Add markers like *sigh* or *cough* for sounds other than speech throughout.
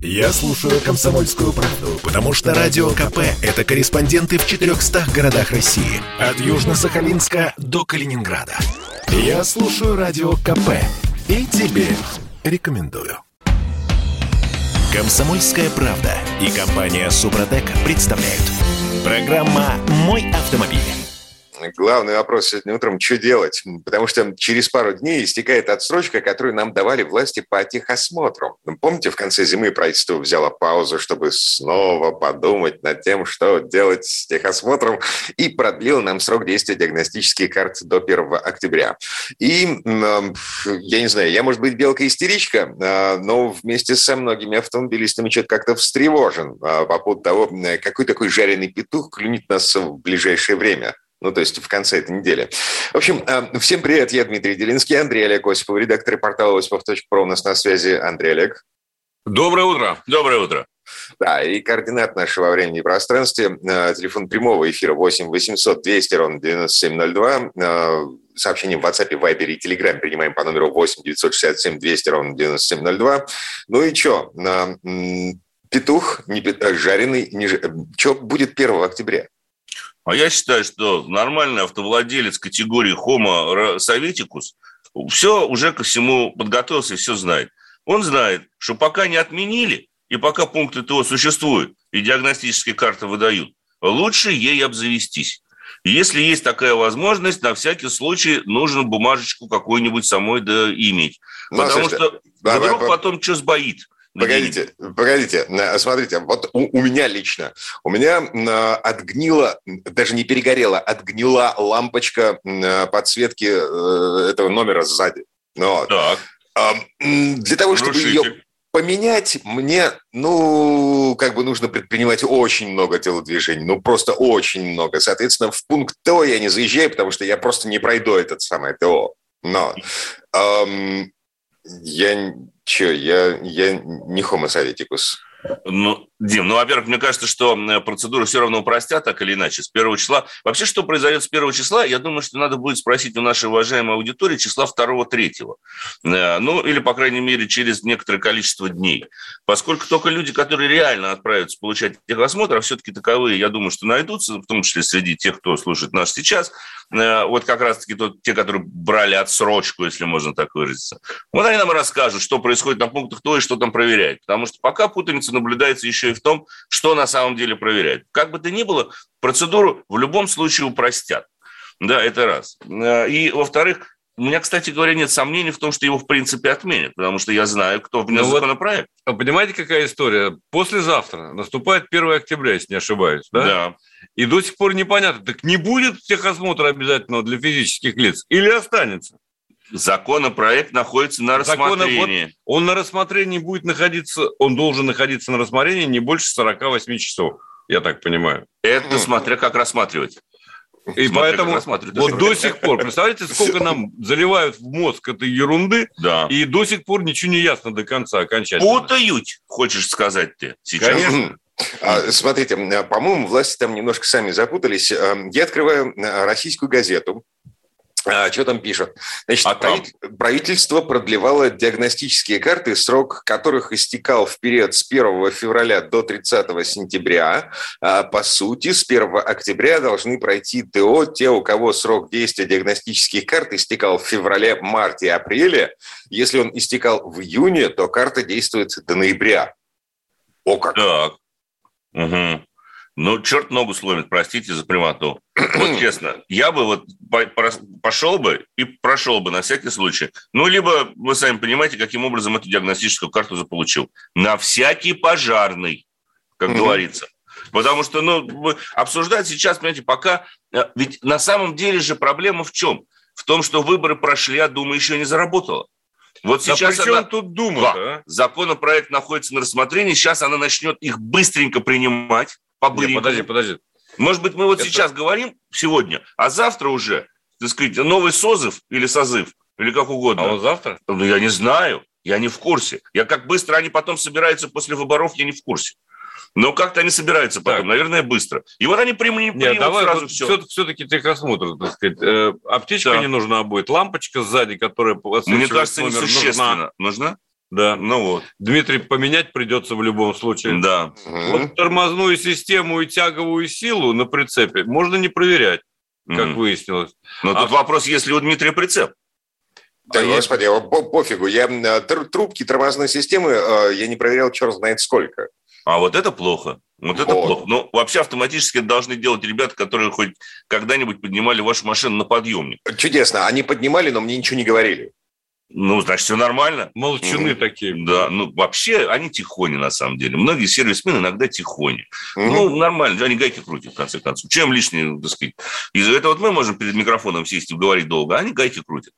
Я слушаю «Комсомольскую правду», потому что «Радио КП» — это корреспонденты в 400 городах России. От Южно-Сахалинска до Калининграда. Я слушаю «Радио КП» и тебе рекомендую. «Комсомольская правда» и компания «Супротек» представляют. Программа «Мой автомобиль». Главный вопрос сегодня утром, что делать? Потому что через пару дней истекает отсрочка, которую нам давали власти по техосмотру. Ну, помните, в конце зимы правительство взяло паузу, чтобы снова подумать над тем, что делать с техосмотром, и продлило нам срок действия диагностических карт до 1 октября. И, я не знаю, я, может быть, белка-истеричка, а, но вместе со многими автомобилистами что-то как-то встревожен а, по поводу того, какой такой жареный петух клюнет нас в ближайшее время ну, то есть в конце этой недели. В общем, э, всем привет, я Дмитрий Делинский, Андрей Олег Осипов, редактор портала осипов.про у нас на связи. Андрей Олег. Доброе утро. Доброе утро. Да, и координат нашего времени и пространстве. Э, телефон прямого эфира 8 800 200 ровно 9702. Э, сообщение в WhatsApp, Viber и Telegram принимаем по номеру 8 967 200 ровно 9702. Ну и что? Петух не жареный, не... что будет 1 октября? А я считаю, что нормальный автовладелец категории Homo Советикус все уже ко всему подготовился и все знает. Он знает, что пока не отменили, и пока пункты ТО существуют, и диагностические карты выдают, лучше ей обзавестись. Если есть такая возможность, на всякий случай нужно бумажечку какую-нибудь самой да иметь. Потому слушайте, что да, вдруг да, потом что сбоит. Погодите, погодите, смотрите, вот у, у меня лично, у меня отгнила, даже не перегорела, отгнила лампочка подсветки э, этого номера сзади. Ну вот. Так. Для того, чтобы Рушите. ее поменять, мне, ну, как бы нужно предпринимать очень много телодвижений, ну, просто очень много. Соответственно, в пункт ТО я не заезжаю, потому что я просто не пройду этот самый ТО. Но эм, я Че, я, я не homo советикус. Ну, Дим, ну, во-первых, мне кажется, что процедуру все равно упростят, так или иначе, с первого числа. Вообще, что произойдет с первого числа, я думаю, что надо будет спросить у нашей уважаемой аудитории числа второго-третьего. Э, ну, или, по крайней мере, через некоторое количество дней. Поскольку только люди, которые реально отправятся получать техосмотр, а все-таки таковые, я думаю, что найдутся, в том числе среди тех, кто слушает нас сейчас, э, вот как раз-таки те, которые брали отсрочку, если можно так выразиться. Вот они нам расскажут, что происходит на пунктах то и что там проверяют. Потому что пока путаница наблюдается еще и в том, что на самом деле проверяют. Как бы то ни было, процедуру в любом случае упростят. Да, это раз. Э, и, во-вторых, у меня, кстати говоря, нет сомнений в том, что его в принципе отменят, потому что я знаю, кто внес ну законопроект. Вот, а понимаете, какая история? Послезавтра наступает 1 октября, если не ошибаюсь, да? Да. И до сих пор непонятно, так не будет техосмотра обязательного для физических лиц или останется? Законопроект находится на рассмотрении. Вот, он на рассмотрении будет находиться, он должен находиться на рассмотрении не больше 48 часов, я так понимаю. Это смотря как рассматривать. И Смотря поэтому вот до сих пор, представляете, *laughs* сколько нам заливают в мозг этой ерунды, да. и до сих пор ничего не ясно до конца окончательно. Путают, хочешь сказать ты сейчас? Конечно. А, смотрите, по-моему, власти там немножко сами запутались. Я открываю российскую газету, а, что там пишут? Значит, а правительство продлевало диагностические карты, срок которых истекал в период с 1 февраля до 30 сентября. А, по сути, с 1 октября должны пройти ТО те, у кого срок действия диагностических карт истекал в феврале, марте апреле. Если он истекал в июне, то карта действует до ноября. О как! Так. Угу. Ну, черт ногу сломит, простите за прямоту. Вот *clears throat* честно, я бы вот пошел бы и прошел бы на всякий случай. Ну, либо, вы сами понимаете, каким образом эту диагностическую карту заполучил. На всякий пожарный, как говорится. Потому что, ну, обсуждать сейчас, понимаете, пока... Э, ведь на самом деле же проблема в чем? В том, что выборы прошли, а Дума еще не заработала. Вот сейчас да при она... тут Дума? Да. А? Законопроект находится на рассмотрении, сейчас она начнет их быстренько принимать Нет, подожди, подожди. Может быть, мы вот Это... сейчас говорим сегодня, а завтра уже, так сказать, новый созыв или созыв, или как угодно. А он завтра? Ну, я не знаю, я не в курсе. Я как быстро они потом собираются после выборов, я не в курсе. Но как-то они собираются потом, так. наверное, быстро. И вот они примут, Нет, давай сразу все. все. Все-таки техосмотр, так сказать. Э, аптечка да. не нужна будет, лампочка сзади, которая... Мне кажется, несущественно. Нужна? нужна? Да, ну вот. Дмитрий, поменять придется в любом случае. Да. Вот тормозную систему и тяговую силу на прицепе можно не проверять, как Мгм. выяснилось. Но А- тут вопрос, если у Дмитрия прицеп. Да, А я- господи, а по- пофигу. Я э, тр- трубки тормозной системы э, я не проверял черт знает сколько. А вот это плохо. Вот это Вот. плохо. Ну, вообще автоматически это должны делать ребята, которые хоть когда-нибудь поднимали вашу машину на подъемник. Чудесно. Они поднимали, но мне ничего не говорили. Ну, значит, все нормально. Молчуны Мгм. такие. Да, ну вообще они тихони на самом деле. Многие сервисмены иногда тихони. Мгм. Ну, нормально, они гайки крутят, в конце концов. Чем лишнее, так сказать. Из-за этого вот мы можем перед микрофоном сесть и говорить долго, а они гайки крутят.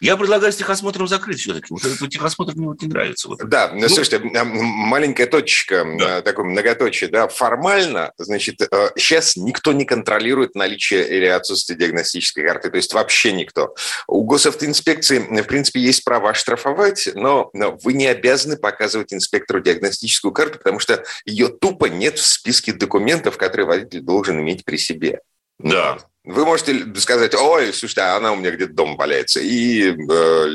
Я предлагаю с техосмотром закрыть все-таки. Вот этот техосмотр мне вот не нравится. Вот. Да, ну, слушайте, маленькая точечка, Да. э, такое многоточие, да, формально, значит, э, сейчас никто не контролирует наличие или отсутствие диагностической карты, то есть вообще никто. У госавтоинспекции, в принципе, есть право штрафовать, но но вы не обязаны показывать инспектору диагностическую карту, потому что ее тупо нет в списке документов, которые водитель должен иметь при себе. Да. Вы можете сказать, ой, слушайте, а она у меня где-то дома валяется. И, э,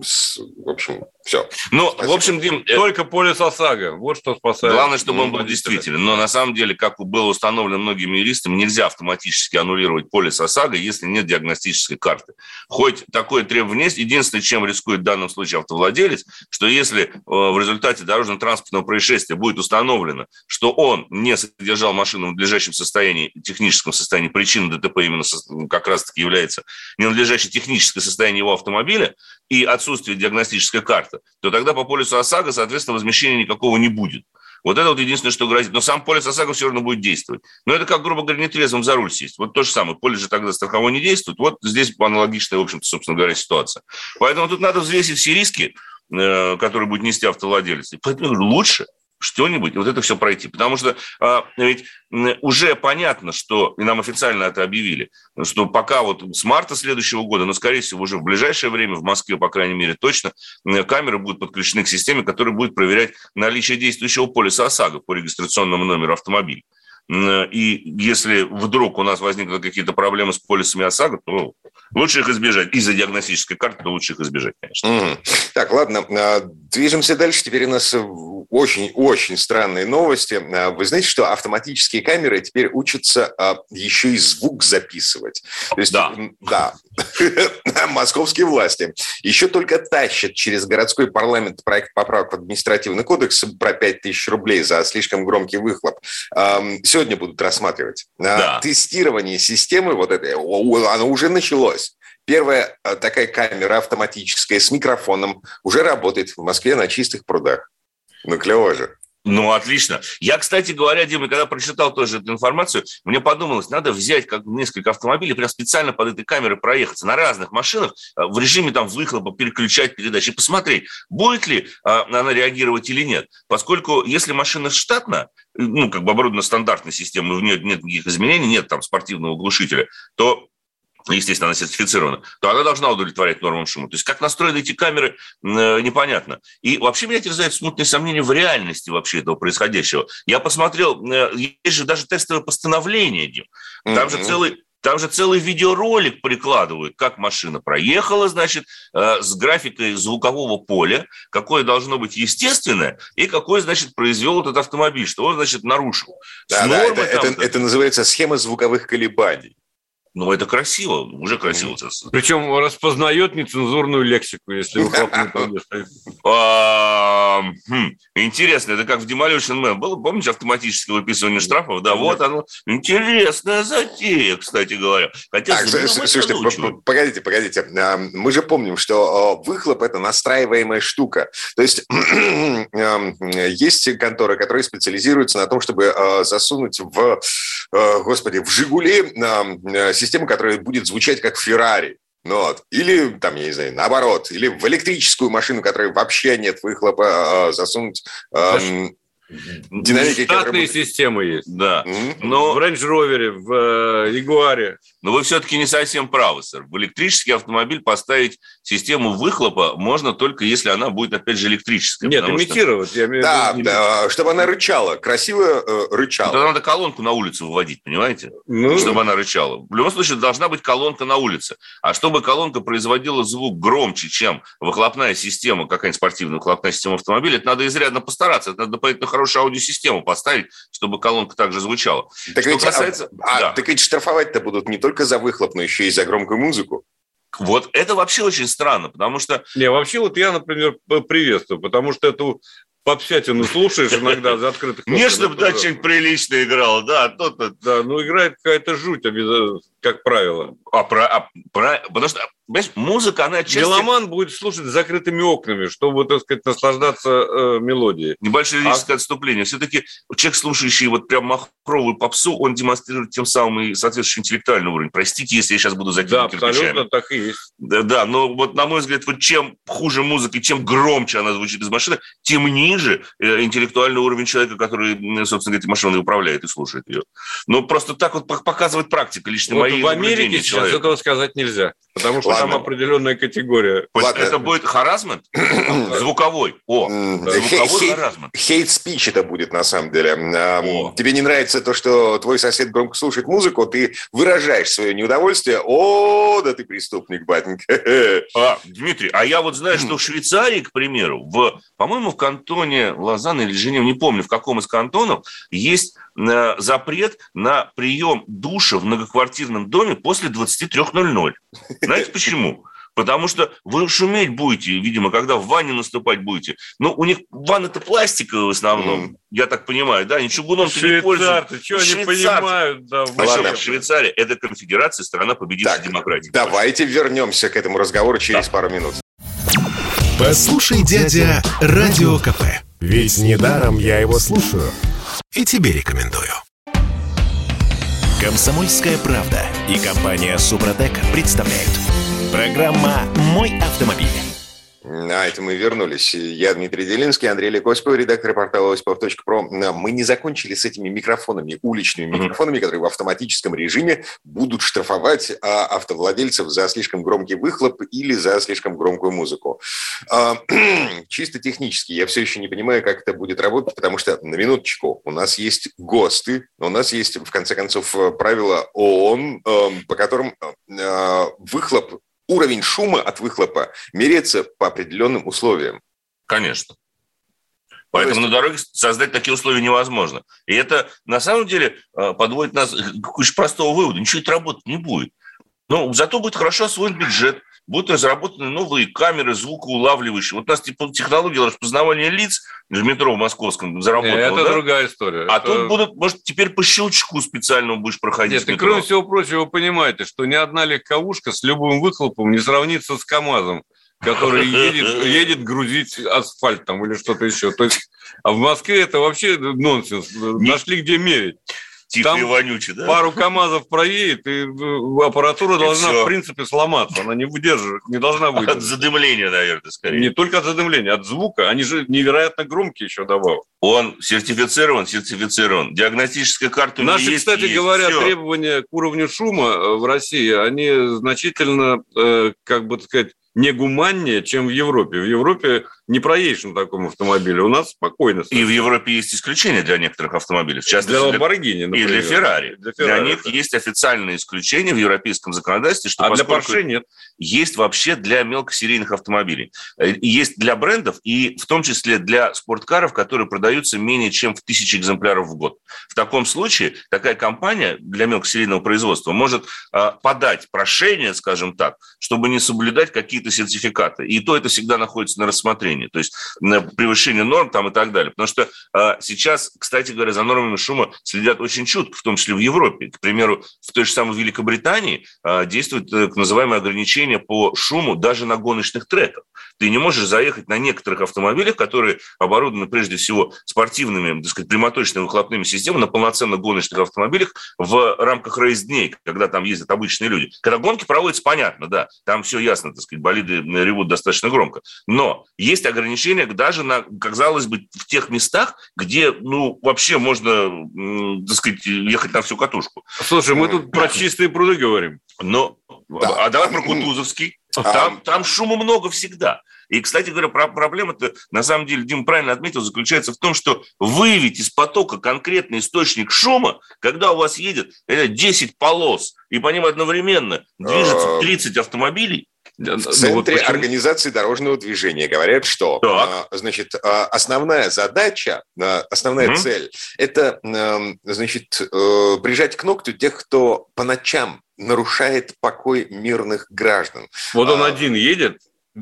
с- в общем, все. Ну, Спасибо. в общем, Дим, э, Только полис ОСАГО. Вот что спасает. Главное, чтобы он был водителя. действителен. Но на самом деле, как было установлено многими юристами, нельзя автоматически аннулировать полис ОСАГО, если нет диагностической карты. Хоть такое требование есть. Единственное, чем рискует в данном случае автовладелец, что если э, в результате дорожно-транспортного происшествия будет установлено, что он не содержал машину в надлежащем состоянии, техническом состоянии, причина ДТП именно как раз-таки является ненадлежащее техническое состояние его автомобиля и отсутствие диагностической карты, то тогда по полису ОСАГО, соответственно, возмещения никакого не будет. Вот это вот единственное, что грозит. Но сам полис ОСАГО все равно будет действовать. Но это как, грубо говоря, нетрезвым за руль сесть. Вот то же самое. Полис же тогда страховой не действует. Вот здесь аналогичная, в общем-то, собственно говоря, ситуация. Поэтому тут надо взвесить все риски, э, которые будет нести автовладелец. И поэтому лучше что-нибудь, вот это все пройти. Потому что а, ведь уже понятно, что, и нам официально это объявили, что пока вот с марта следующего года, но, скорее всего, уже в ближайшее время в Москве, по крайней мере, точно, камеры будут подключены к системе, которая будет проверять наличие действующего полиса ОСАГО по регистрационному номеру автомобиля. М, И если вдруг у нас возникнут какие-то проблемы с полисами ОСАГО, то лучше их избежать. Из-за диагностической карты, то лучше их избежать, конечно. Мгм. Так, ладно, а, движемся дальше. Теперь у нас очень-очень странные новости. А, Вы знаете, что автоматические камеры теперь учатся а, еще и звук записывать. То есть, Да. Да. *laughs* Московские власти еще только тащат через городской парламент проект поправок в административный кодекс про 5 тысяч рублей за слишком громкий выхлоп. Сегодня будут рассматривать. Да. Тестирование системы вот этой, оно уже началось. Первая э, такая камера автоматическая с микрофоном уже работает в Москве на чистых прудах. Ну, клево же. Ну, отлично. Я, кстати говоря, Дима, когда прочитал тоже эту информацию, мне подумалось, надо взять как несколько автомобилей, прям специально под этой камерой проехаться на разных машинах э, в режиме там выхлопа, переключать передачи, посмотреть, будет ли а, она реагировать или нет. Поскольку если машина штатна, э, ну, как бы оборудована стандартной системой, в ней нет никаких изменений, нет там спортивного глушителя, то естественно, она сертифицирована, то она должна удовлетворять нормам шума. То есть как настроены эти камеры, э, непонятно. И вообще меня терзают смутные сомнения в реальности вообще этого происходящего. Я посмотрел, э, есть же даже тестовое постановление, Дим. Там же Мгм. целый там же целый видеоролик прикладывают, как машина проехала, значит, э, с графикой звукового поля, какое должно быть естественное, и какое, значит, произвел этот автомобиль, что он, значит, нарушил. Да, да, это, это- это называется схема звуковых колебаний. Ну, это красиво, уже красиво. Причем распознает нецензурную лексику, если хм, Интересно, это как в Demolition Man было, помните, автоматическое выписывание штрафов? Да, вот оно. Интересная затея, кстати говоря. Хотя, слушайте, погодите, погодите. Мы же помним, что выхлоп – это настраиваемая штука. То есть *clears throat* есть конторы, которые специализируются на том, чтобы а, засунуть в, а, господи, в «Жигули» ам, а, систему, которая будет звучать как «Феррари». Ну вот. Или, там, я не знаю, наоборот, или в электрическую машину, которой вообще нет выхлопа, а, засунуть ам, динамики, которые Штатные будут- системы есть. Да. М? Но, В Range Rover, в э, Ягуаре. но вы все-таки не совсем правы, сэр. В электрический автомобиль поставить систему выхлопа можно только если она будет, опять же, электрическая. Нет, имитировать. Что... Я имею да, виду, да, чтобы она рычала, красиво э, рычала. Тогда надо колонку на улицу выводить, понимаете? Ну... Чтобы она рычала. В любом случае должна быть колонка на улице. А чтобы колонка производила звук громче, чем выхлопная система, какая-нибудь спортивная выхлопная система автомобиля, это надо изрядно постараться. Это надо дополнительно хорошую аудиосистему поставить, чтобы колонка также звучала. Так ведь, касается... а, да. так ведь штрафовать-то будут не только за выхлоп, но еще и за громкую музыку. Вот это вообще очень странно, потому что... Не, вообще вот я, например, приветствую, потому что эту попсятину слушаешь иногда за открытых... Не, чтобы да, что-нибудь прилично играл, да, а то-то... Да, ну играет какая-то жуть, как правило. А, про, а, про, потому что Понимаешь, музыка, она часто... Меломан будет слушать с закрытыми окнами, чтобы, так сказать, наслаждаться э, мелодией. Небольшое лирическое а... отступление. Все-таки человек, слушающий вот прям махровую попсу, он демонстрирует тем самым и соответствующий интеллектуальный уровень. Простите, если я сейчас буду закинуть Да, абсолютно так и есть. Да, да, но вот на мой взгляд, вот чем хуже музыка, чем громче она звучит из машины, тем ниже э, интеллектуальный уровень человека, который, собственно говоря, машиной управляет и слушает ее. Но просто так вот показывает практика, лично вот мои в Америке сейчас этого сказать нельзя. Потому что. Там определенная категория. Ладно. Это будет харасмент? Звуковой. О, звуковой харасмент. Хейт-спич это будет на самом деле. Тебе не нравится то, что твой сосед громко слушает музыку, ты выражаешь свое неудовольствие. О, да ты преступник, батенька. А, Дмитрий, а я вот знаю, что в Швейцарии, к примеру, в, по-моему, в кантоне Лозанна или Женев, не помню, в каком из кантонов, есть запрет на прием душа в многоквартирном доме после 23.00. Знаете почему? Потому что вы шуметь будете, видимо, когда в ванне наступать будете. Ну, у них ванны-то пластиковые в основном, mm. я так понимаю, да, они чугуном не пользуются. что они понимают? Да, Ладно. Швейцария – это конфедерация, страна победившая демократии. Давайте вернемся к этому разговору через да. пару минут. Послушай, дядя, Радио КП. Ведь недаром я его слушаю. И тебе рекомендую. Комсомольская правда и компания Супротек представляют. Программа «Мой автомобиль». А это мы вернулись. Я Дмитрий Делинский, Андрей Лекосипов, редактор портала осипов.про. Мы не закончили с этими микрофонами, уличными микрофонами, которые в автоматическом режиме будут штрафовать а, автовладельцев за слишком громкий выхлоп или за слишком громкую музыку. А, *clears throat* чисто технически я все еще не понимаю, как это будет работать, потому что, на минуточку, у нас есть ГОСТы, у нас есть, в конце концов, правила ООН, эм, по которым э, выхлоп уровень шума от выхлопа меряется по определенным условиям. Конечно. Поэтому есть... на дороге создать такие условия невозможно. И это на самом деле э, подводит нас к очень простого вывода. Ничего это работать не будет. Но зато будет хорошо освоен бюджет будут разработаны новые камеры звукоулавливающие. Вот у нас типа, технология распознавания лиц в метро в московском заработала. Это да? другая история. А это... тут будут, может, теперь по щелчку специальному будешь проходить. Нет, и кроме всего прочего, вы понимаете, что ни одна легковушка с любым выхлопом не сравнится с КАМАЗом который *laughs* едет, едет грузить асфальт там или что-то еще. То есть, а в Москве это вообще нонсенс. Нашли где мерить. Тихо Там и вонючий, да? Пару КАМАЗов проедет, и э, аппаратура и должна, все. в принципе, сломаться. Она не выдерживает, не должна выдержать. От задымления, наверное, скорее. Не только от задымления, от звука. Они же невероятно громкие еще добавок. Он сертифицирован, сертифицирован. Диагностическая карта Наши, есть, кстати есть, говоря, все. требования к уровню шума э, в России, они значительно, э, как бы сказать, не гуманнее, чем в Европе. В Европе не проедешь на таком автомобиле. У нас спокойно. И в Европе есть исключения для некоторых автомобилей. В частности, для Lamborghini, например. И для Ferrari. Для, Ferrari, для них да. есть официальные исключения в европейском законодательстве. Что а для Porsche нет. Есть вообще для мелкосерийных автомобилей. Э, есть для брендов и в том числе для спорткаров, которые продаются менее чем в тысячи экземпляров в год. В таком случае такая компания для мелкосерийного производства может э, подать прошение, скажем так, чтобы не соблюдать какие-то сертификаты. И то это всегда находится на рассмотрении, то есть превышение норм там и так далее. Потому что а, сейчас, кстати говоря, за нормами шума следят очень чутко, в том числе в Европе. К примеру, в той же самой Великобритании а, действует так называемое ограничение по шуму даже на гоночных треках. Ты не можешь заехать на некоторых автомобилях, которые оборудованы прежде всего спортивными, так сказать, прямоточными выхлопными системами на полноценных гоночных автомобилях в рамках рейс-дней, когда там ездят обычные люди. Когда гонки проводятся, понятно, да, там все ясно, так сказать, болиды ревут достаточно громко. Но есть ограничения даже на, казалось бы, в тех местах, где, ну, вообще можно, так сказать, ехать на всю катушку. Слушай, мы тут про чистые пруды говорим. Но, да. а давай про Кутузовский. Там, а... там шума много всегда. И, кстати говоря, проблема-то, на самом деле, Дим правильно отметил, заключается в том, что выявить из потока конкретный источник шума, когда у вас едет 10 полос, и по ним одновременно движется 30 а. автомобилей, в ну, центре вот организации дорожного движения говорят, что так. значит, основная задача, основная mm цель – это значит, э, прижать к ногтю тех, кто по ночам нарушает покой мирных граждан. Вот он а, один едет,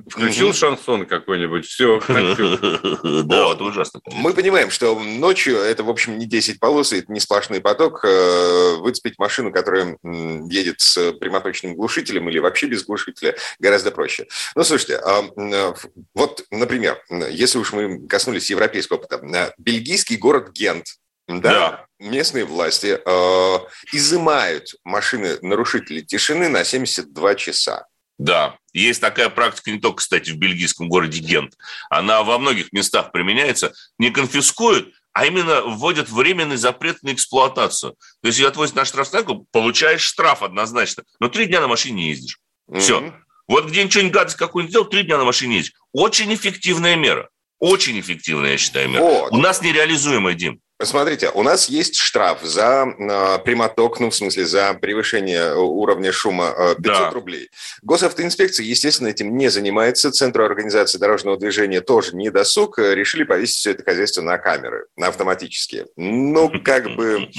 Включил шансон какой-нибудь, все, *laughs* Да, это ужасно. Мы понимаем, что ночью это, в общем, не 10 полос, это не сплошной поток. Э, выцепить машину, которая едет с прямоточным глушителем или вообще без глушителя, гораздо проще. Ну, слушайте, а, э, вот, например, если уж мы коснулись европейского опыта, э, бельгийский город Гент, да, да. Местные власти э, изымают машины нарушителей тишины на 72 часа. Да, есть такая практика не только, кстати, в бельгийском городе Гент. Она во многих местах применяется. Не конфискуют, а именно вводят временный запрет на эксплуатацию. То есть ее отвозят на штрафстоянку, получаешь штраф однозначно, но три дня на машине не ездишь. Mm-hmm. Все. Вот где ничего не гадость какую-нибудь сделал, три дня на машине ездишь. Очень эффективная мера. Очень эффективная, я считаю, мера. Вот. У нас нереализуемая, Дим. Смотрите, у нас есть штраф за э, прямоток, ну, в смысле, за превышение уровня шума э, 500 да. рублей. Госавтоинспекция, естественно, этим не занимается. Центру организации дорожного движения тоже не досуг. Решили повесить все это хозяйство на камеры, на автоматические. Ну, как бы...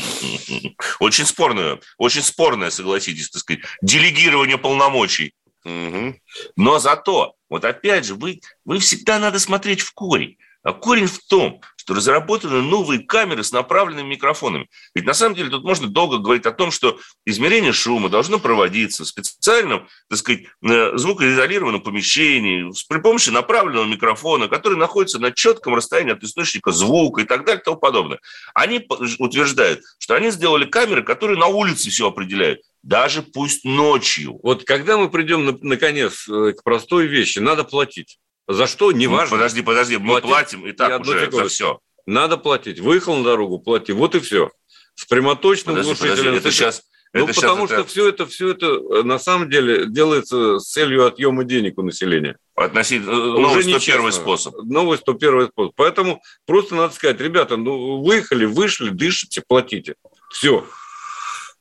*laughs* Очень спорное, очень спорное, согласитесь, так сказать, делегирование полномочий. Угу. Но зато, вот опять же, вы, вы всегда надо смотреть в корень. А корень в том, что разработаны новые камеры с направленными микрофонами. Ведь на самом деле тут можно долго говорить о том, что измерение шума должно проводиться в специальном, так сказать, э, звукоизолированном помещении при помощи направленного микрофона, который находится на четком расстоянии от источника звука и так далее и тому подобное. Они утверждают, что они сделали камеры, которые на улице все определяют даже пусть ночью. Вот когда мы придем, наконец, э, к простой вещи, надо платить. За что, неважно. Ну, подожди, подожди, мы платить, платим и так уже секунду. за все. Надо платить. Выехал на дорогу, плати. Вот и все. С прямоточным подожди, глушителем. Подожди, это сейчас... Ну, это потому что это... все это, все это э, на самом деле делается с целью отъема денег у населения. Относительно э, новый 101 способ. Новый 101 способ. Поэтому просто надо сказать, ребята, ну выехали, вышли, дышите, платите. Все.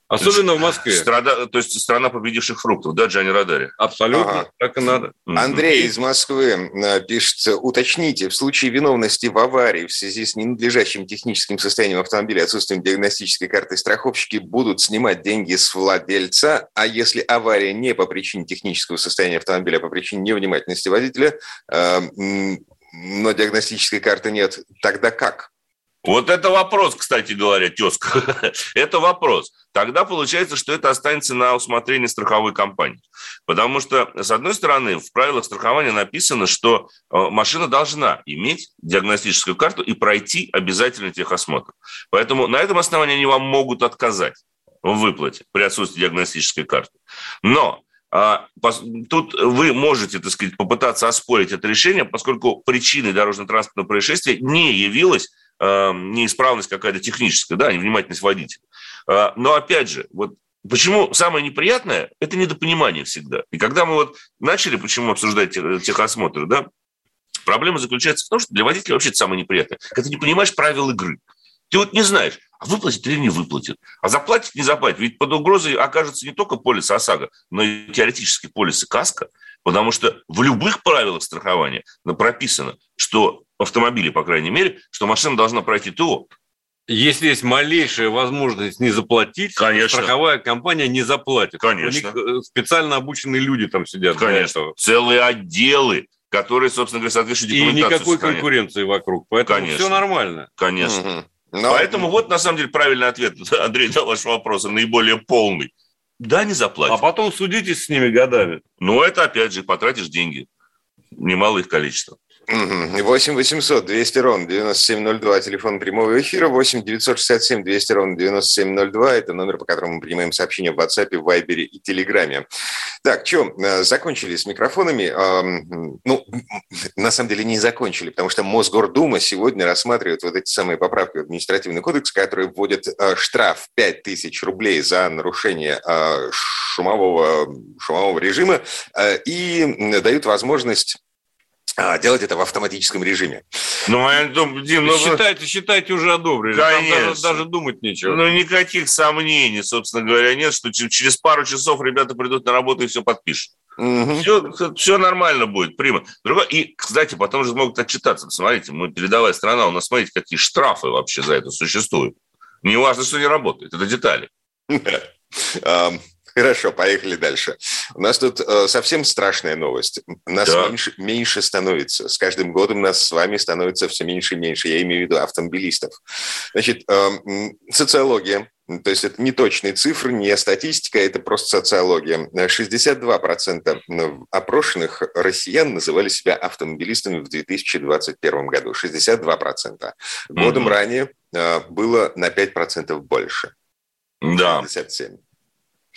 Особенно в Москве. Страда, то есть страна победивших фруктов, да, Джани Радари? Абсолютно, ага. так и надо. Андрей из Москвы э, пишет, уточните, в случае виновности в аварии в связи с ненадлежащим техническим состоянием автомобиля, отсутствием диагностической карты, страховщики будут снимать деньги с владельца, а если авария не по причине технического состояния автомобиля, а по причине невнимательности водителя, э, но диагностической карты нет, тогда как? Вот это вопрос, кстати говоря, тезка. *laughs* это вопрос. Тогда получается, что это останется на усмотрение страховой компании. Потому что, с одной стороны, в правилах страхования написано, что э, машина должна иметь диагностическую карту и пройти обязательно техосмотр. Поэтому на этом основании они вам могут отказать в выплате при отсутствии диагностической карты. Но а, Тут вы можете, так сказать, попытаться оспорить это решение, поскольку причиной дорожно-транспортного происшествия не явилась э, неисправность какая-то техническая, да, невнимательность водителя. Э, но опять же, вот Почему самое неприятное – это недопонимание всегда. И когда мы вот начали, почему обсуждать техосмотр, да, проблема заключается в том, что для водителя вообще это самое неприятное. Когда ты не понимаешь правил игры. Ты вот не знаешь, а выплатит или не выплатит. А заплатит, не заплатит. Ведь под угрозой окажется не только полис ОСАГО, но и теоретически полис и КАСКО. Потому что в любых правилах страхования прописано, что автомобиле, по крайней мере, что машина должна пройти ТО. Если есть малейшая возможность не заплатить, Конечно. страховая компания не заплатит. Конечно. У них э, специально обученные люди там сидят. Конечно. Целые отделы, которые, собственно говоря, соответствуют И никакой конкуренции вокруг. Поэтому Конечно. все нормально. Конечно. Угу. Но... Поэтому вот, на самом деле, правильный ответ, *laughs* Андрей, на ваш вопрос, наиболее полный. Да, не заплатят. А потом судитесь с ними годами. Ну, это, опять же, потратишь деньги. Немало их количество. 8 800 200 ровно 9702, телефон прямого эфира, 8 967 200 ровно 9702, это номер, по которому мы принимаем сообщения в WhatsApp, в Viber и Телеграме. Так, что, э, закончили с микрофонами. Ну, на самом деле не закончили, потому что Мосгордума сегодня рассматривает вот эти самые поправки в административный кодекс, которые вводят э, штраф 5000 рублей за нарушение э, шумового, шумового режима и дают возможность делать это в автоматическом режиме. Ну, я думаю, Дим, ну, считайте, считайте уже одобрили. Конечно. Там даже, даже думать нечего. Ну, никаких сомнений, собственно говоря, нет, что через пару часов ребята придут на работу и все подпишут. Угу. Все, все нормально будет, прямо. Другое, и, кстати, потом же смогут отчитаться. Смотрите, мы передовая страна, у нас, смотрите, какие штрафы вообще за это существуют. Не важно, что не работает, это детали. *laughs* Хорошо, поехали дальше. У нас тут э, совсем страшная новость. Нас да. меньше, меньше становится. С каждым годом нас с вами становится все меньше и меньше. Я имею в виду автомобилистов. Значит, э, социология. То есть это не точные цифры, не статистика, это просто социология. 62% опрошенных россиян называли себя автомобилистами в 2021 году. 62%. Годом mm-hmm. ранее э, было на 5% больше. Да. 67%.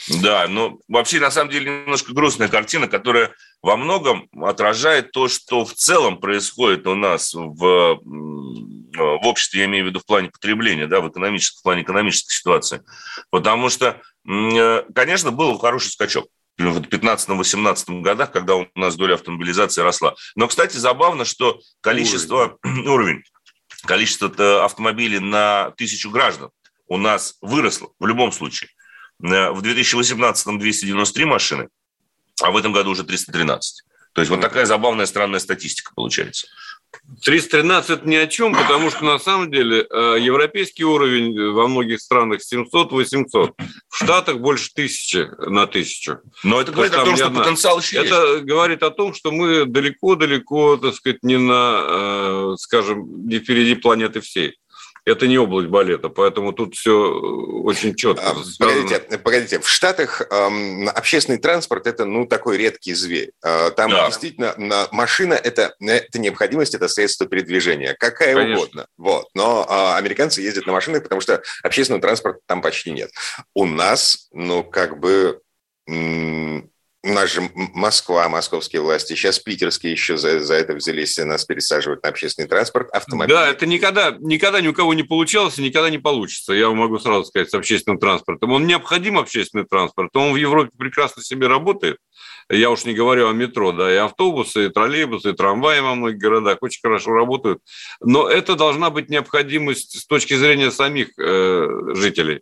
Да, но вообще на самом деле немножко грустная картина, которая во многом отражает то, что в целом происходит у нас в, в обществе, я имею в виду в плане потребления, да, в экономическом, в плане экономической ситуации. Потому что, э, конечно, был хороший скачок в 15-18 годах, когда у нас доля автомобилизации росла. Но, кстати, забавно, что количество, уровень, *clears throat* уровень количество автомобилей на тысячу граждан у нас выросло в любом случае. Э, в 2018-м 293 машины, а в этом году уже 313. То есть вот такая забавная странная статистика получается. 313 ни о чем, потому что на самом деле э, европейский уровень во многих странах 700-800. В Штатах больше тысячи на тысячу. Но это говорит то о том, что одна. потенциал еще Это есть. говорит о том, что мы далеко-далеко, так сказать, не на, э, скажем, не впереди планеты всей это не область балета, поэтому тут все э, очень четко. А, погодите, погодите, в Штатах эм, общественный транспорт это ну такой редкий зверь. Э, там да. действительно машина это это необходимость, это средство передвижения, какая Конечно. угодно. Вот, но э, американцы ездят на машинах, потому что общественного транспорта там почти нет. У нас, ну как бы у нас же Москва, московские власти, сейчас питерские еще за, за это взялись, нас пересаживают на общественный транспорт, автомобили. Да, это никогда, никогда ни у кого не получалось и никогда не получится, я могу сразу сказать, с общественным транспортом. Он необходим, общественный транспорт, он в Европе прекрасно себе работает, я уж не говорю о метро, да, и автобусы, и троллейбусы, и трамваи во многих городах очень хорошо работают, но это должна быть необходимость с точки зрения самих э, жителей,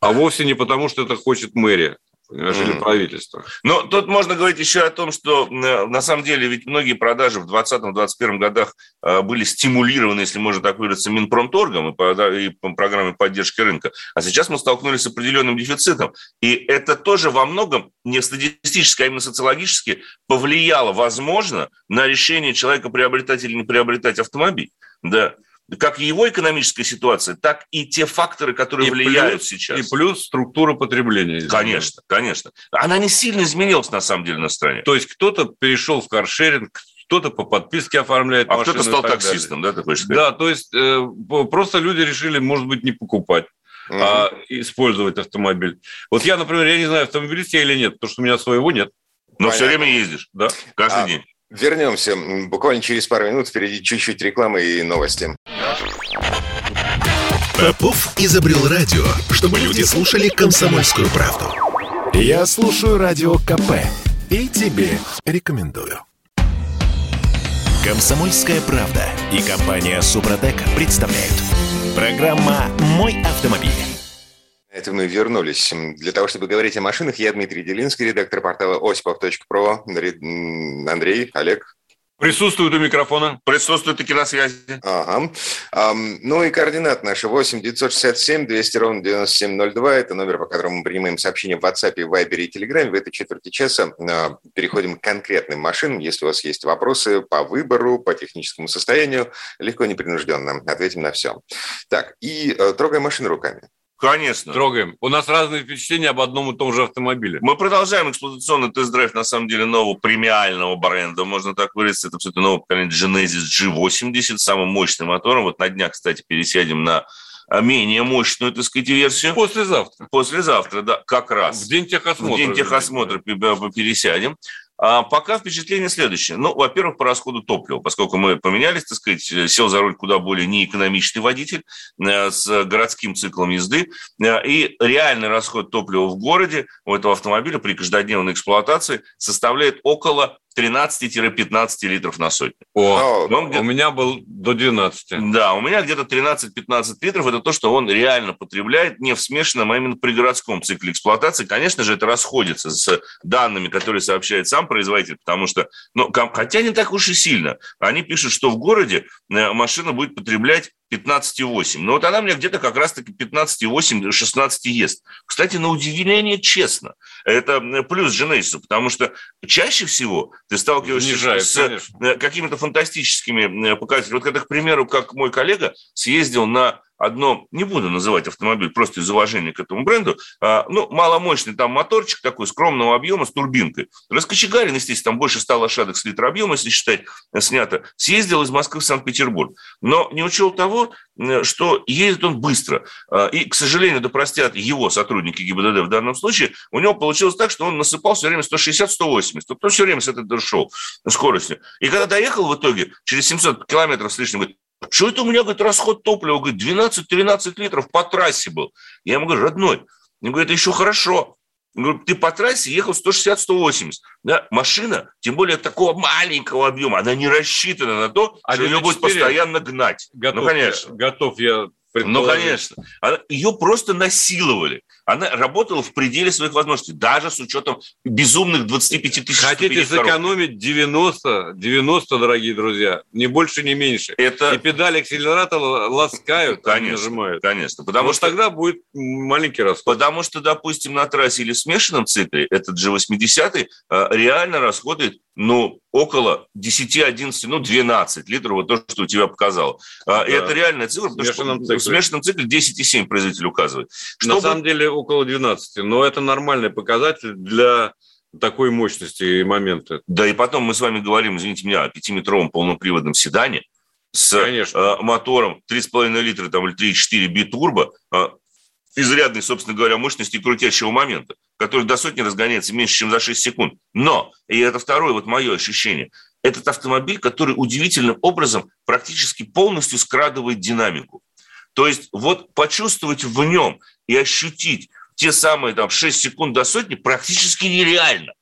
а вовсе не потому, что это хочет мэрия или mm. правительство. Но тут можно говорить еще о том, что э, на самом деле ведь многие продажи в 2020-2021 годах э, были стимулированы, если можно так выразиться, Минпромторгом и, и программой поддержки рынка. А сейчас мы столкнулись с определенным дефицитом. И это тоже во многом не статистически, а именно социологически повлияло, возможно, на решение человека приобретать или не приобретать автомобиль. Да как его экономическая ситуация, так и те факторы, которые и влияют плюс, сейчас. И плюс структура потребления. Конечно, конечно. Она не сильно изменилась, на самом деле, на стране. То есть кто-то перешел в каршеринг, кто-то по подписке оформляет А кто-то стал таксистом, далее. да, ты хочешь? Да, то есть э, просто люди решили, может быть, не покупать. Угу. а использовать автомобиль. Вот я, например, я не знаю, автомобилист я или нет, потому что у меня своего нет. Но Понятно. все время ездишь, да, каждый а, день. Вернемся буквально через пару минут. Впереди чуть-чуть рекламы и новости. Попов изобрел радио, чтобы люди слушали комсомольскую правду. Я слушаю радио КП и тебе рекомендую. Комсомольская правда и компания Супротек представляют. Программа «Мой автомобиль». Это мы вернулись. Для того, чтобы говорить о машинах, я Дмитрий Делинский, редактор портала осипов.про. Андрей, Олег. Присутствует у микрофона. Присутствует и на связи. Ага. Um, ну и координат наши 8 967 200 ровно 9702. Это номер, по которому мы принимаем сообщения в WhatsApp, Viber и Telegram. В этой четверти часа uh, переходим к конкретным машинам. Если у вас есть вопросы по выбору, по техническому состоянию, легко, непринужденно ответим на все. Так, и uh, трогаем машины руками. Конечно. Трогаем. У нас разные впечатления об одном и том же автомобиле. Мы продолжаем эксплуатационный тест-драйв, на самом деле, нового премиального бренда, можно так выразиться. Это все-таки новое поколение Genesis G80 с самым мощным мотором. Вот на днях, кстати, пересядем на а, менее мощную, так сказать, версию. Послезавтра. Послезавтра, да, как раз. В день техосмотра. В день техосмотра пересядем. А пока впечатление следующее. Ну, во-первых, по расходу топлива, поскольку мы поменялись, так сказать, сел за руль куда более неэкономичный водитель э, с городским циклом езды. Э, и реальный расход топлива в городе у этого автомобиля при каждодневной эксплуатации составляет около 13-15 литров на сотню. О, он у меня был до 12. Да, у меня где-то 13-15 литров. Это то, что он реально потребляет не в смешанном, а именно при городском цикле эксплуатации. Конечно же, это расходится с данными, которые сообщает сам производитель, потому что, ну, хотя не так уж и сильно. Они пишут, что в городе э, машина будет потреблять 15,8. Но вот она мне где-то как раз-таки 15,8, 16 ест. Кстати, на удивление честно. Это плюс Genesis, потому что чаще всего ты сталкиваешься Снижает, с конечно. Э, какими-то фантастическими показателями. Вот когда, к примеру, как мой коллега съездил на одно, не буду называть автомобиль просто из уважения к этому бренду, а, ну, маломощный там моторчик такой скромного объема с турбинкой. Раскочегарен, естественно, там больше 100 лошадок с литра объема, если считать, э, снято. Съездил из Москвы в Санкт-Петербург. Но не учел того, что едет он быстро. А, и, к сожалению, да простят его сотрудники ГИБДД в данном случае, у него получилось так, что он насыпал все время 160-180. Вот он все время с этой шел скоростью. И когда доехал в итоге, через 700 километров с лишним, говорит, что это у меня, говорит, расход топлива, говорит, 12-13 литров по трассе был. Я ему говорю, родной, он говорит, это еще хорошо. говорю, ты по трассе ехал 160-180. Да? Машина, тем более такого маленького объема, она не рассчитана на то, а что ее будет постоянно гнать. Готов, ну, конечно. готов я ну, конечно. Она, ее просто насиловали. Она работала в пределе своих возможностей, даже с учетом безумных 25 тысяч Хотите сэкономить 90, 90, дорогие друзья, не больше, не меньше. Это... И педали акселератора ласкают, конечно, нажимают. Конечно. Потому что тогда будет маленький расход. Потому что, допустим, на трассе или в смешанном цикле этот G80 э, реально расходует ну, около 10, 11, ну, 12 литров, вот то, что у тебя показал. Да. И это реальная цифра, потому что цикле. в смешанном цикле 10,7 производитель указывает. Чтобы... На самом деле около 12, но это нормальный показатель для такой мощности и момента. Да, и потом мы с вами говорим, извините меня, о пятиметровом полноприводном седане с Конечно. Э, мотором 3,5 литра там, или 3,4 битурбо, э, изрядной, собственно говоря, мощности крутящего момента, который до сотни разгоняется меньше, чем за 6 секунд. Но, и это второе вот мое ощущение, этот автомобиль, который удивительным образом практически полностью скрадывает динамику. То есть вот почувствовать в нем и ощутить те самые там 6 секунд до сотни практически нереально.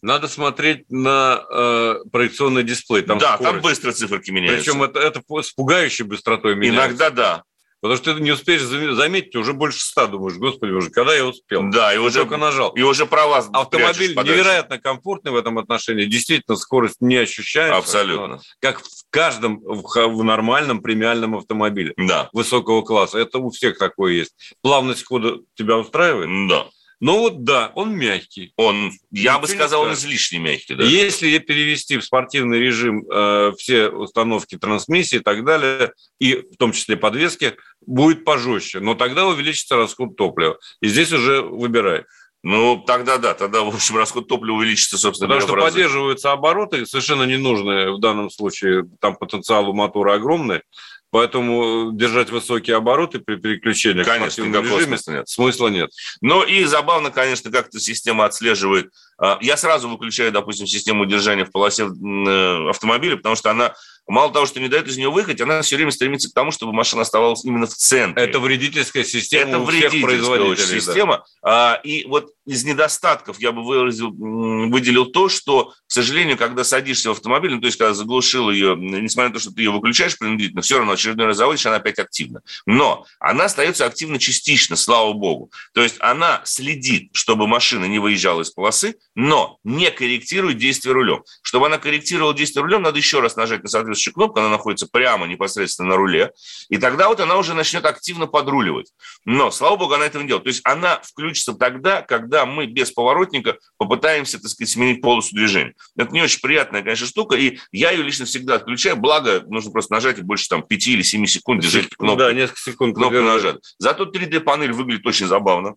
Надо смотреть на э, проекционный дисплей. Там да, скорость. там быстро циферки меняются. Причем это, это с пугающей быстротой меняется. Иногда да. Потому что ты не успеешь заметить, уже больше ста, думаешь, господи, уже когда я успел? Да, и уже только нажал. И уже права Автомобиль невероятно комфортный в этом отношении. Действительно, скорость не ощущается. Абсолютно. Как в каждом в нормальном премиальном автомобиле да. высокого класса. Это у всех такое есть. Плавность хода тебя устраивает? Да. Ну вот да, он мягкий. Он, я Ничего бы сказал, он излишне мягкий. Да? Если перевести в спортивный режим э, все установки трансмиссии и так далее, и в том числе подвески, будет пожестче. Но тогда увеличится расход топлива. И здесь уже выбирай. Ну, тогда да, тогда, в общем, расход топлива увеличится, собственно Потому что поддерживаются обороты, совершенно ненужные в данном случае, там потенциал у мотора огромный, Поэтому держать высокие обороты при переключении конечно, в режиме смысла нет. смысла нет. Ну и забавно, конечно, как эта система отслеживает. А, я сразу выключаю, допустим, систему удержания в полосе э, автомобиля, потому что она мало того, что не дает из нее выехать, она все время стремится к тому, чтобы машина оставалась именно в центре. Это вредительская система Это у вредительская всех система. Да. И вот из недостатков я бы выразил, выделил то, что, к сожалению, когда садишься в автомобиль, ну, то есть когда заглушил ее, несмотря на то, что ты ее выключаешь принудительно, все равно очередной раз заводишь, она опять активна. Но она остается активна частично, слава богу. То есть она следит, чтобы машина не выезжала из полосы, но не корректирует действие рулем. Чтобы она корректировала действие рулем, надо еще раз нажать на соответствующий соответствующая кнопка, она находится прямо непосредственно на руле, и тогда вот она уже начнет активно подруливать. Но, слава богу, она этого не делает. То есть она включится тогда, когда мы без поворотника попытаемся, так сказать, сменить полосу движения. Это не очень приятная, конечно, штука, и я ее лично всегда отключаю, благо нужно просто нажать и больше там 5 или 7 секунд держать кнопку. Да, несколько секунд. Кнопку нажать. Зато 3D-панель выглядит очень забавно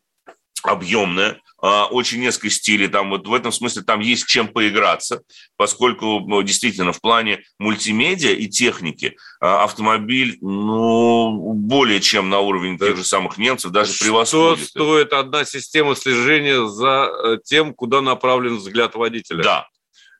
объемная, а, очень несколько стилей. Там вот в этом смысле там есть чем поиграться, поскольку ну, действительно в плане мультимедиа и техники а, автомобиль ну, более чем на уровень да. тех же самых немцев, даже Что превосходит. стоит одна система слежения за э, тем, куда направлен взгляд водителя? Да,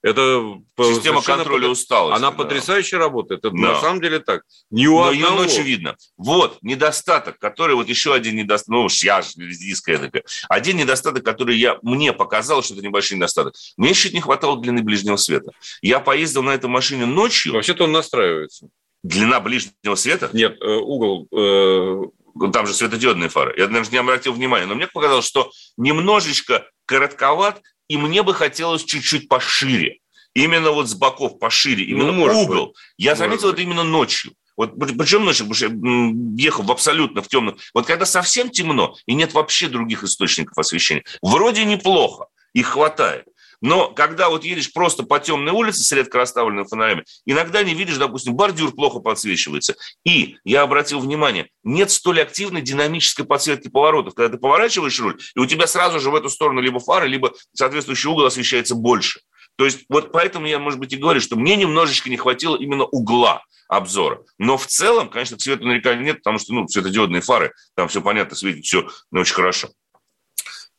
Это система контроля под- усталости. Она да. потрясающе работает. Это Да. на самом деле так. Ни у Но ее одного- ночью видно. Вот недостаток, который вот еще один недостаток, ну уж я же резидистская такая. Один недостаток, который я, мне показалось, что это небольшой недостаток. Мне чуть не хватало длины ближнего света. Я поездил на этой машине ночью, Вообще-то он настраивается. длина ближнего света, Нет, э, угол. э, там же светодиодные фары. Я даже не обратил внимания, но мне показалось, что немножечко коротковат, и мне бы хотелось чуть-чуть пошире. Именно вот с боков пошире, именно Ну, может угол. Я Может заметил быть. это именно ночью. Вот при- причем ночью, потому что я ехал в абсолютно в темном. Вот когда совсем темно и нет вообще других источников освещения, вроде неплохо, их хватает. Но когда вот едешь просто по темной улице с редко расставленными фонарями, иногда не видишь, допустим, бордюр плохо подсвечивается. И я обратил внимание, нет столь активной динамической подсветки поворотов. Когда ты поворачиваешь руль, и у тебя сразу же в эту сторону либо фары, либо соответствующий угол освещается больше. То есть вот поэтому я, может быть, и говорю, что мне немножечко не хватило именно угла обзора. Но в целом, конечно, к свету нет, потому что, ну, светодиодные фары, там все понятно, светит все ну, очень хорошо.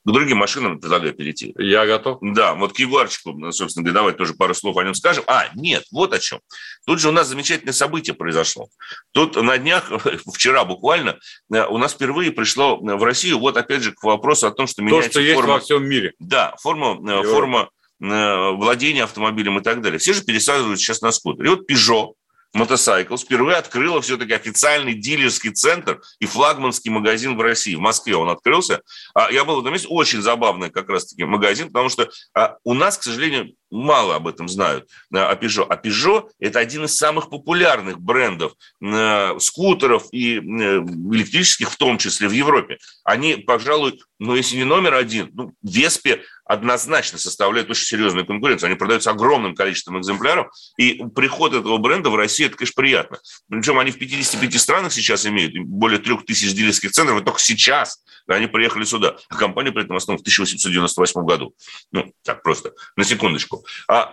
К другим машинам предлагаю перейти. Я готов. Да, вот к Ягуарчику, собственно говоря, давай тоже пару слов о нем скажем. А, нет, вот о чем. Тут же у нас замечательное событие произошло. Тут на днях, *laughs* вчера буквально, э, у нас впервые пришло в Россию, вот опять же к вопросу о том, что То, меняется что есть форма... во всем мире. Да, форма, э, форма э, владения автомобилем и так далее. Все же пересаживают сейчас на скутер. И вот Peugeot Motorcycles впервые открыла все-таки официальный дилерский центр и флагманский магазин в России. В Москве он открылся. А Я был в этом месте. Очень забавный как раз-таки магазин, потому что а, у нас, к сожалению, мало об этом знают, а, о Peugeot. А Peugeot – это один из самых популярных брендов э, скутеров и э, электрических, в том числе в Европе. Они, пожалуй, ну, если не номер один, ну, Веспе однозначно составляют очень серьезную конкуренцию. Они продаются огромным количеством экземпляров, и приход этого бренда в Россию, это, конечно, приятно. Причем они в 55 странах сейчас имеют, более 3000 дилерских центров, и только сейчас они приехали сюда. А компания при этом основана в 1898 году. Ну, так просто, на секундочку. А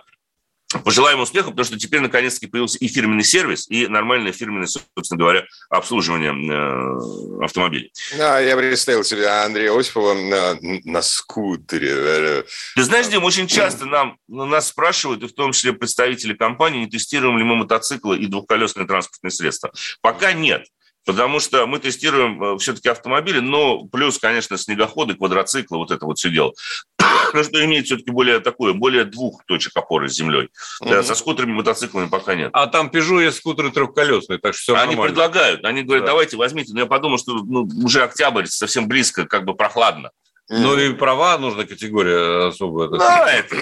Пожелаем успеха, потому что теперь наконец-таки появился и фирменный сервис, и нормальное фирменное, собственно говоря, обслуживание э, автомобилей. Да, я представил себе Андрея Осипова на, на скутере. Ты знаешь, Дим, очень часто нам, нас спрашивают, и в том числе представители компании, не тестируем ли мы мотоциклы и двухколесные транспортные средства. Пока нет. Потому что мы тестируем все-таки автомобили, но плюс, конечно, снегоходы, квадроциклы, вот это вот все дело. Но что имеет все-таки более такое, более двух точек опоры с землей. Да, Мгм. со скутерами, мотоциклами пока нет. А там Peugeot есть скутеры трехколесные, так что все Они нормально. предлагают, они говорят, Да. давайте возьмите. Но я подумал, что ну, уже октябрь, совсем близко, как бы прохладно. Ну и права нужна категория особая. Да, это...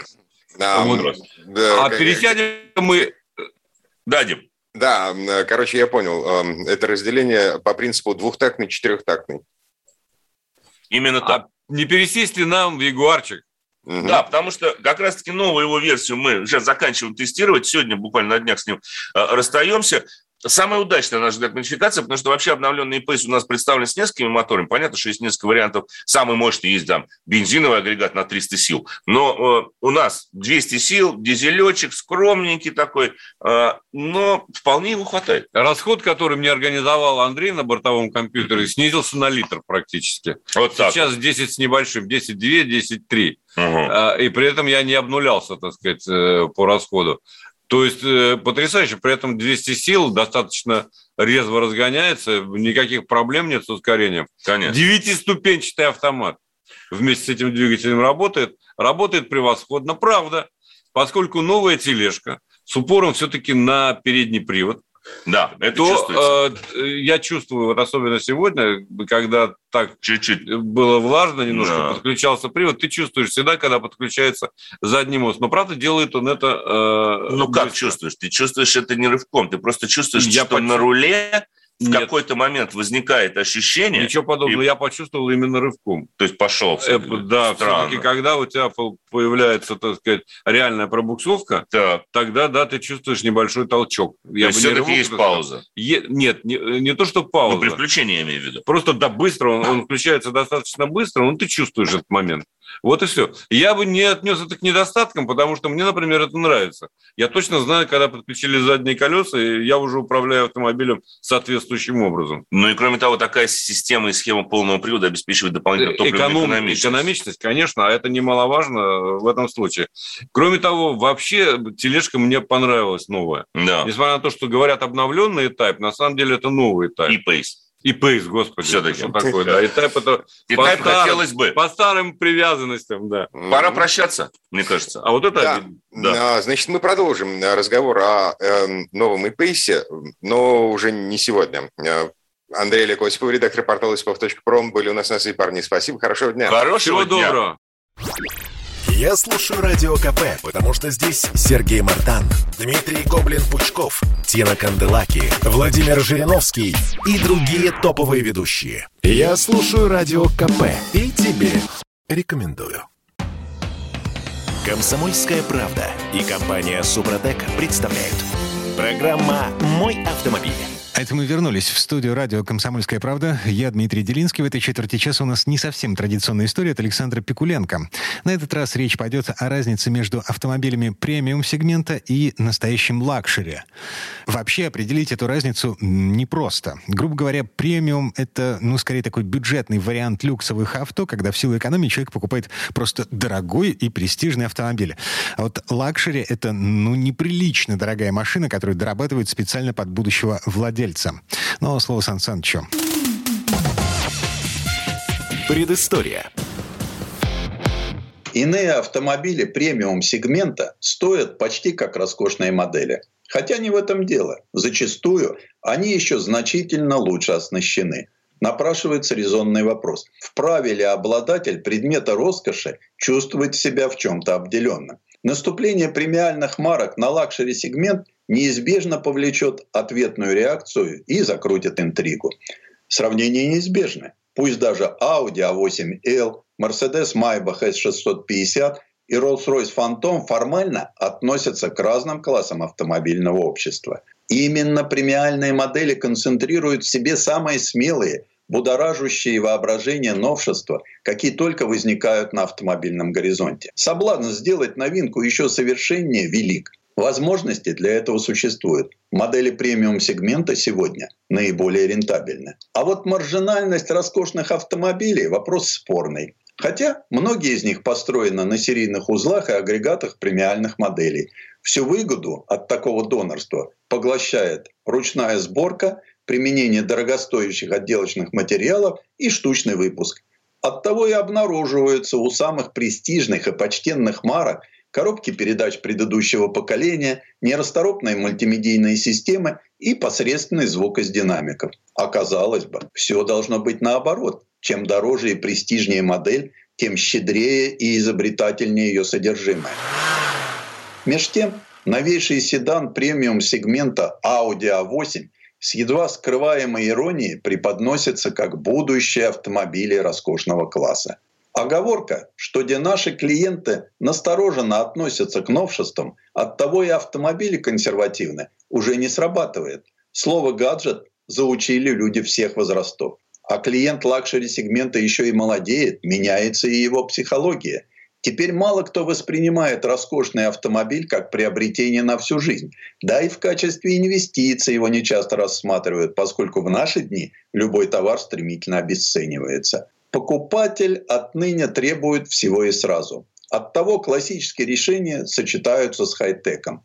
Да, Вот. да, А пересядем мы... Да, Дим. Да, короче, я понял. Эм, Это разделение по принципу двухтактный, четырехтактный. Именно так. А не пересесть ли нам в Ягуарчик? Мгм. Да, потому что как раз-таки новую его версию мы сейчас заканчиваем тестировать. Сегодня буквально на днях с ним э, расстаемся. Самая удачная, на наш взгляд, модификация, потому что вообще обновленный E-Pace у нас представлен с несколькими моторами. Понятно, что есть несколько вариантов. Самый мощный есть там бензиновый агрегат на 300 сил. Но э, у нас 200 сил, дизелечек, скромненький такой, э, но вполне его хватает. Расход, который мне организовал Андрей на бортовом компьютере, снизился на литр практически. Вот так. Сейчас 10 с небольшим, 10,2, 10,3. Мгм. А, И при этом я не обнулялся, так сказать, э, по расходу. То есть э, потрясающе. При этом 200 сил достаточно резво разгоняется, никаких проблем нет с ускорением. Конечно. Девятиступенчатый автомат вместе с этим двигателем работает. Работает превосходно, правда, поскольку новая тележка с упором все-таки на передний привод. Да, это то, чувствуется. Э, я чувствую, вот особенно сегодня, когда так чуть-чуть было влажно немножко, да. подключался привод, ты чувствуешь всегда, когда подключается задний мост. Но правда делает он это... Э, ну как чувствуешь? Ты чувствуешь это не рывком, ты просто чувствуешь, я что почувствую. на руле в какой-то момент возникает ощущение... Ничего подобного, и... я почувствовал именно рывком. То есть пошел. Э, да, все-таки когда у тебя появляется, так сказать, реальная пробуксовка, так. тогда, да, ты чувствуешь небольшой толчок. То я есть все-таки есть пауза? Е... Нет, не, не то, что пауза. Ну, при включении я имею в виду. Просто, да, быстро, он, он включается достаточно быстро, но ты чувствуешь этот момент. Вот и все. Я бы не отнес это к недостаткам, потому что мне, например, это нравится. Я точно знаю, когда подключили задние колеса, и я уже управляю автомобилем соответствующим образом. Ну и кроме того, такая система и схема полного привода обеспечивает дополнительную топливную Эконом... экономичность. Экономичность, конечно, а это немаловажно в этом случае. Кроме того, вообще тележка мне понравилась новая. Да. Несмотря на то, что говорят обновленный этап, на самом деле это новый этап. И Pace. И пейс, господи. Все-таки. Что такое, да. И тайп это и по тайп старым, хотелось бы. По старым привязанностям, да. Пора прощаться, мне кажется. А вот это... Да. да. А, значит, мы продолжим разговор о э, новом ИПейсе, но уже не сегодня. Э, Андрей Олег Осипов, редактор портала isipov.pro, были у нас на связи парни. Спасибо, хорошего дня. Хорошего Всего дня. доброго. Я слушаю Радио КП, потому что здесь Сергей Мартан, Дмитрий Гоблин-Пучков, Тина Канделаки, Владимир Жириновский и другие топовые ведущие. Я слушаю Радио КП и тебе рекомендую. Комсомольская правда и компания Супротек представляют. Программа «Мой автомобиль». А это мы вернулись в студию радио «Комсомольская правда». Я Дмитрий Делинский. В этой четверти часа у нас не совсем традиционная история от Александра Пикуленко. На этот раз речь пойдет о разнице между автомобилями премиум-сегмента и настоящим лакшери. Вообще определить эту разницу непросто. Грубо говоря, премиум — это, ну, скорее такой бюджетный вариант люксовых авто, когда в силу экономии человек покупает просто дорогой и престижный автомобиль. А вот лакшери — это, ну, неприлично дорогая машина, которую дорабатывают специально под будущего владельца владельца. Но слово Сан Санычу. Предыстория. Иные автомобили премиум-сегмента стоят почти как роскошные модели. Хотя не в этом дело. Зачастую они еще значительно лучше оснащены. Напрашивается резонный вопрос. Вправе ли обладатель предмета роскоши чувствовать себя в чем-то обделенным? Наступление премиальных марок на лакшери-сегмент неизбежно повлечет ответную реакцию и закрутит интригу. Сравнение неизбежно. Пусть даже Audi A8L, Mercedes Maybach S650 и Rolls-Royce Phantom формально относятся к разным классам автомобильного общества. Именно премиальные модели концентрируют в себе самые смелые, будоражащие воображение новшества, какие только возникают на автомобильном горизонте. Соблазн сделать новинку еще совершеннее велик. Возможности для этого существуют. Модели премиум-сегмента сегодня наиболее рентабельны. А вот маржинальность роскошных автомобилей – вопрос спорный. Хотя многие из них построены на серийных узлах и агрегатах премиальных моделей. Всю выгоду от такого донорства поглощает ручная сборка, применение дорогостоящих отделочных материалов и штучный выпуск. Оттого и обнаруживаются у самых престижных и почтенных марок – коробки передач предыдущего поколения, нерасторопные мультимедийные системы и посредственный звук из динамиков. Оказалось бы, все должно быть наоборот. Чем дороже и престижнее модель, тем щедрее и изобретательнее ее содержимое. Меж тем, новейший седан премиум-сегмента Audi A8 с едва скрываемой иронией преподносится как будущее автомобили роскошного класса. Оговорка, что, де, наши клиенты настороженно относятся к новшествам, от того и автомобили консервативны, уже не срабатывает. Слово «гаджет» заучили люди всех возрастов. А клиент лакшери-сегмента еще и молодеет, меняется и его психология. Теперь мало кто воспринимает роскошный автомобиль как приобретение на всю жизнь. Да и в качестве инвестиции его не часто рассматривают, поскольку в наши дни любой товар стремительно обесценивается. Покупатель отныне требует всего и сразу. От того классические решения сочетаются с хай-теком,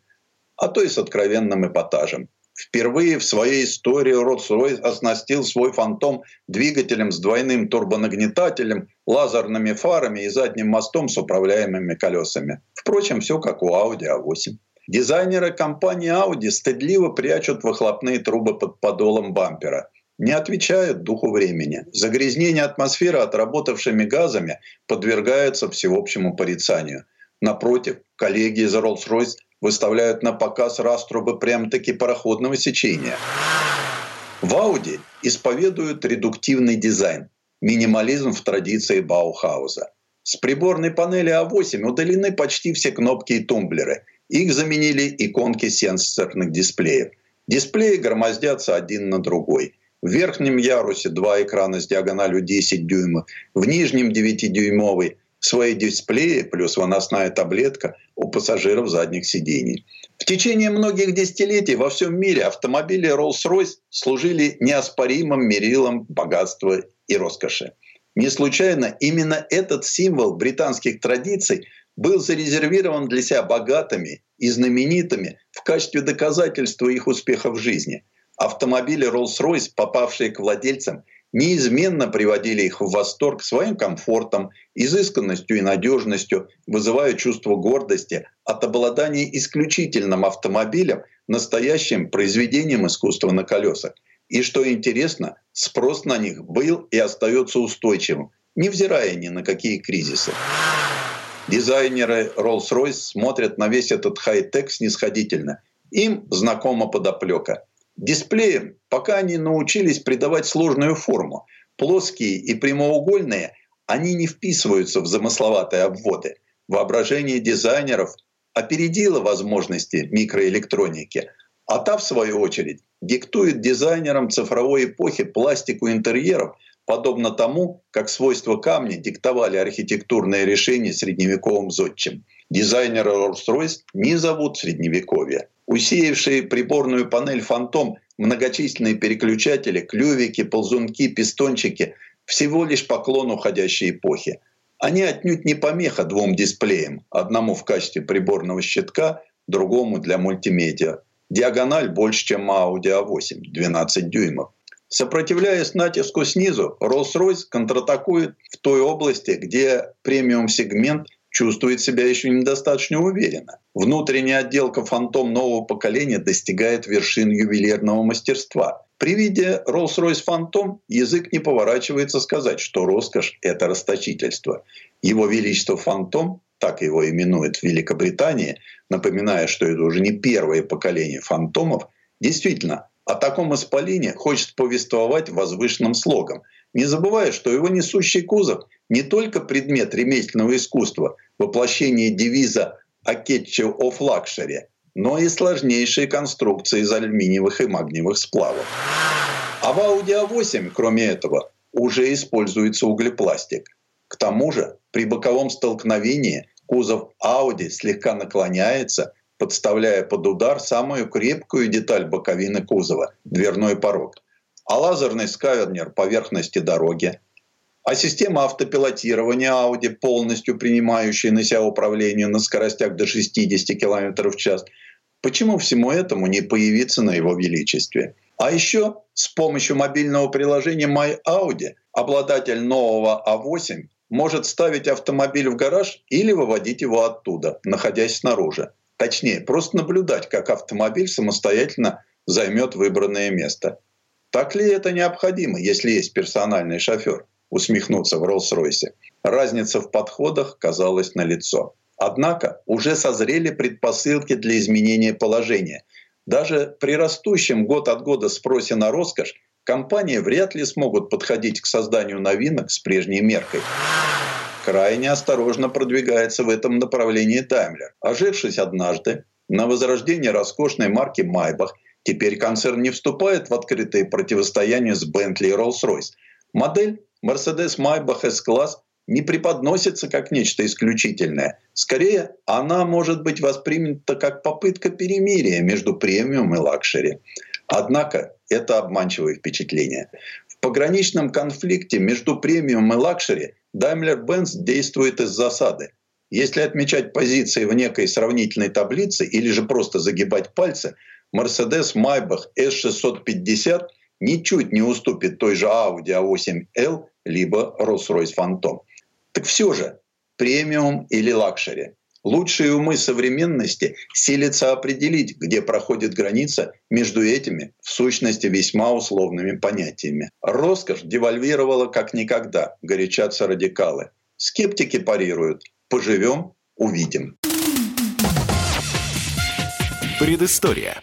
а то и с откровенным эпатажем. Впервые в своей истории Rolls-Royce оснастил свой фантом двигателем с двойным турбонагнетателем, лазерными фарами и задним мостом с управляемыми колесами. Впрочем, все как у Audi A8. Дизайнеры компании Audi стыдливо прячут выхлопные трубы под подолом бампера не отвечают духу времени. Загрязнение атмосферы отработавшими газами подвергается всеобщему порицанию. Напротив, коллеги из Rolls-Royce выставляют на показ раструбы прям-таки пароходного сечения. В Audi исповедуют редуктивный дизайн, минимализм в традиции Баухауза. С приборной панели А8 удалены почти все кнопки и тумблеры. Их заменили иконки сенсорных дисплеев. Дисплеи громоздятся один на другой. В верхнем ярусе два экрана с диагональю 10 дюймов, в нижнем 9-дюймовый свои дисплеи плюс выносная таблетка у пассажиров задних сидений. В течение многих десятилетий во всем мире автомобили Rolls-Royce служили неоспоримым мерилом богатства и роскоши. Не случайно именно этот символ британских традиций был зарезервирован для себя богатыми и знаменитыми в качестве доказательства их успеха в жизни. Автомобили Rolls-Royce, попавшие к владельцам, неизменно приводили их в восторг своим комфортом, изысканностью и надежностью, вызывая чувство гордости от обладания исключительным автомобилем, настоящим произведением искусства на колесах. И что интересно, спрос на них был и остается устойчивым, невзирая ни на какие кризисы. Дизайнеры Rolls-Royce смотрят на весь этот хай-тек снисходительно. Им знакома подоплека. Дисплеи, пока они научились придавать сложную форму, плоские и прямоугольные, они не вписываются в замысловатые обводы. Воображение дизайнеров опередило возможности микроэлектроники, а та, в свою очередь, диктует дизайнерам цифровой эпохи пластику интерьеров, подобно тому, как свойства камня диктовали архитектурные решения средневековым зодчим. Дизайнеры Rolls-Royce не зовут Средневековье. Усеявшие приборную панель «Фантом» многочисленные переключатели, клювики, ползунки, пистончики – всего лишь поклон уходящей эпохи. Они отнюдь не помеха двум дисплеям, одному в качестве приборного щитка, другому для мультимедиа. Диагональ больше, чем Audi A8 – 12 дюймов. Сопротивляясь натиску снизу, Rolls-Royce контратакует в той области, где премиум-сегмент чувствует себя еще недостаточно уверенно. Внутренняя отделка «Фантом» нового поколения достигает вершин ювелирного мастерства. При виде Rolls-Royce Phantom язык не поворачивается сказать, что роскошь – это расточительство. Его Величество Фантом, так его именуют в Великобритании, напоминая, что это уже не первое поколение фантомов, действительно о таком исполине хочет повествовать возвышенным слогом, не забывая, что его несущий кузов не только предмет ремесленного искусства, воплощение девиза «Акетчо of Luxury», но и сложнейшие конструкции из алюминиевых и магниевых сплавов. А в Audi A8, кроме этого, уже используется углепластик. К тому же при боковом столкновении кузов Audi слегка наклоняется – подставляя под удар самую крепкую деталь боковины кузова – дверной порог. А лазерный скавернер поверхности дороги, а система автопилотирования Audi, полностью принимающая на себя управление на скоростях до 60 км в час. Почему всему этому не появиться на его величестве? А еще с помощью мобильного приложения My Audi обладатель нового А8 может ставить автомобиль в гараж или выводить его оттуда, находясь снаружи. Точнее, просто наблюдать, как автомобиль самостоятельно займет выбранное место. Так ли это необходимо, если есть персональный шофер? Усмехнуться в Роллс-Ройсе. Разница в подходах казалась налицо. Однако уже созрели предпосылки для изменения положения. Даже при растущем год от года спросе на роскошь компании вряд ли смогут подходить к созданию новинок с прежней меркой крайне осторожно продвигается в этом направлении Таймлер. Ожившись однажды на возрождение роскошной марки Майбах, теперь концерн не вступает в открытые противостояния с Bentley и Rolls-Royce. Модель Mercedes Maybach S-класс не преподносится как нечто исключительное. Скорее, она может быть воспринята как попытка перемирия между премиум и лакшери. Однако это обманчивое впечатление. Пограничном конфликте между премиум и лакшери Daimler-Benz действует из засады. Если отмечать позиции в некой сравнительной таблице или же просто загибать пальцы, Mercedes Maybach S650 ничуть не уступит той же Audi A8L либо Rolls-Royce Phantom. Так все же, премиум или лакшери? Лучшие умы современности силятся определить, где проходит граница между этими, в сущности, весьма условными понятиями. Роскошь девальвировала как никогда, горячатся радикалы. Скептики парируют. Поживем – увидим. Предыстория.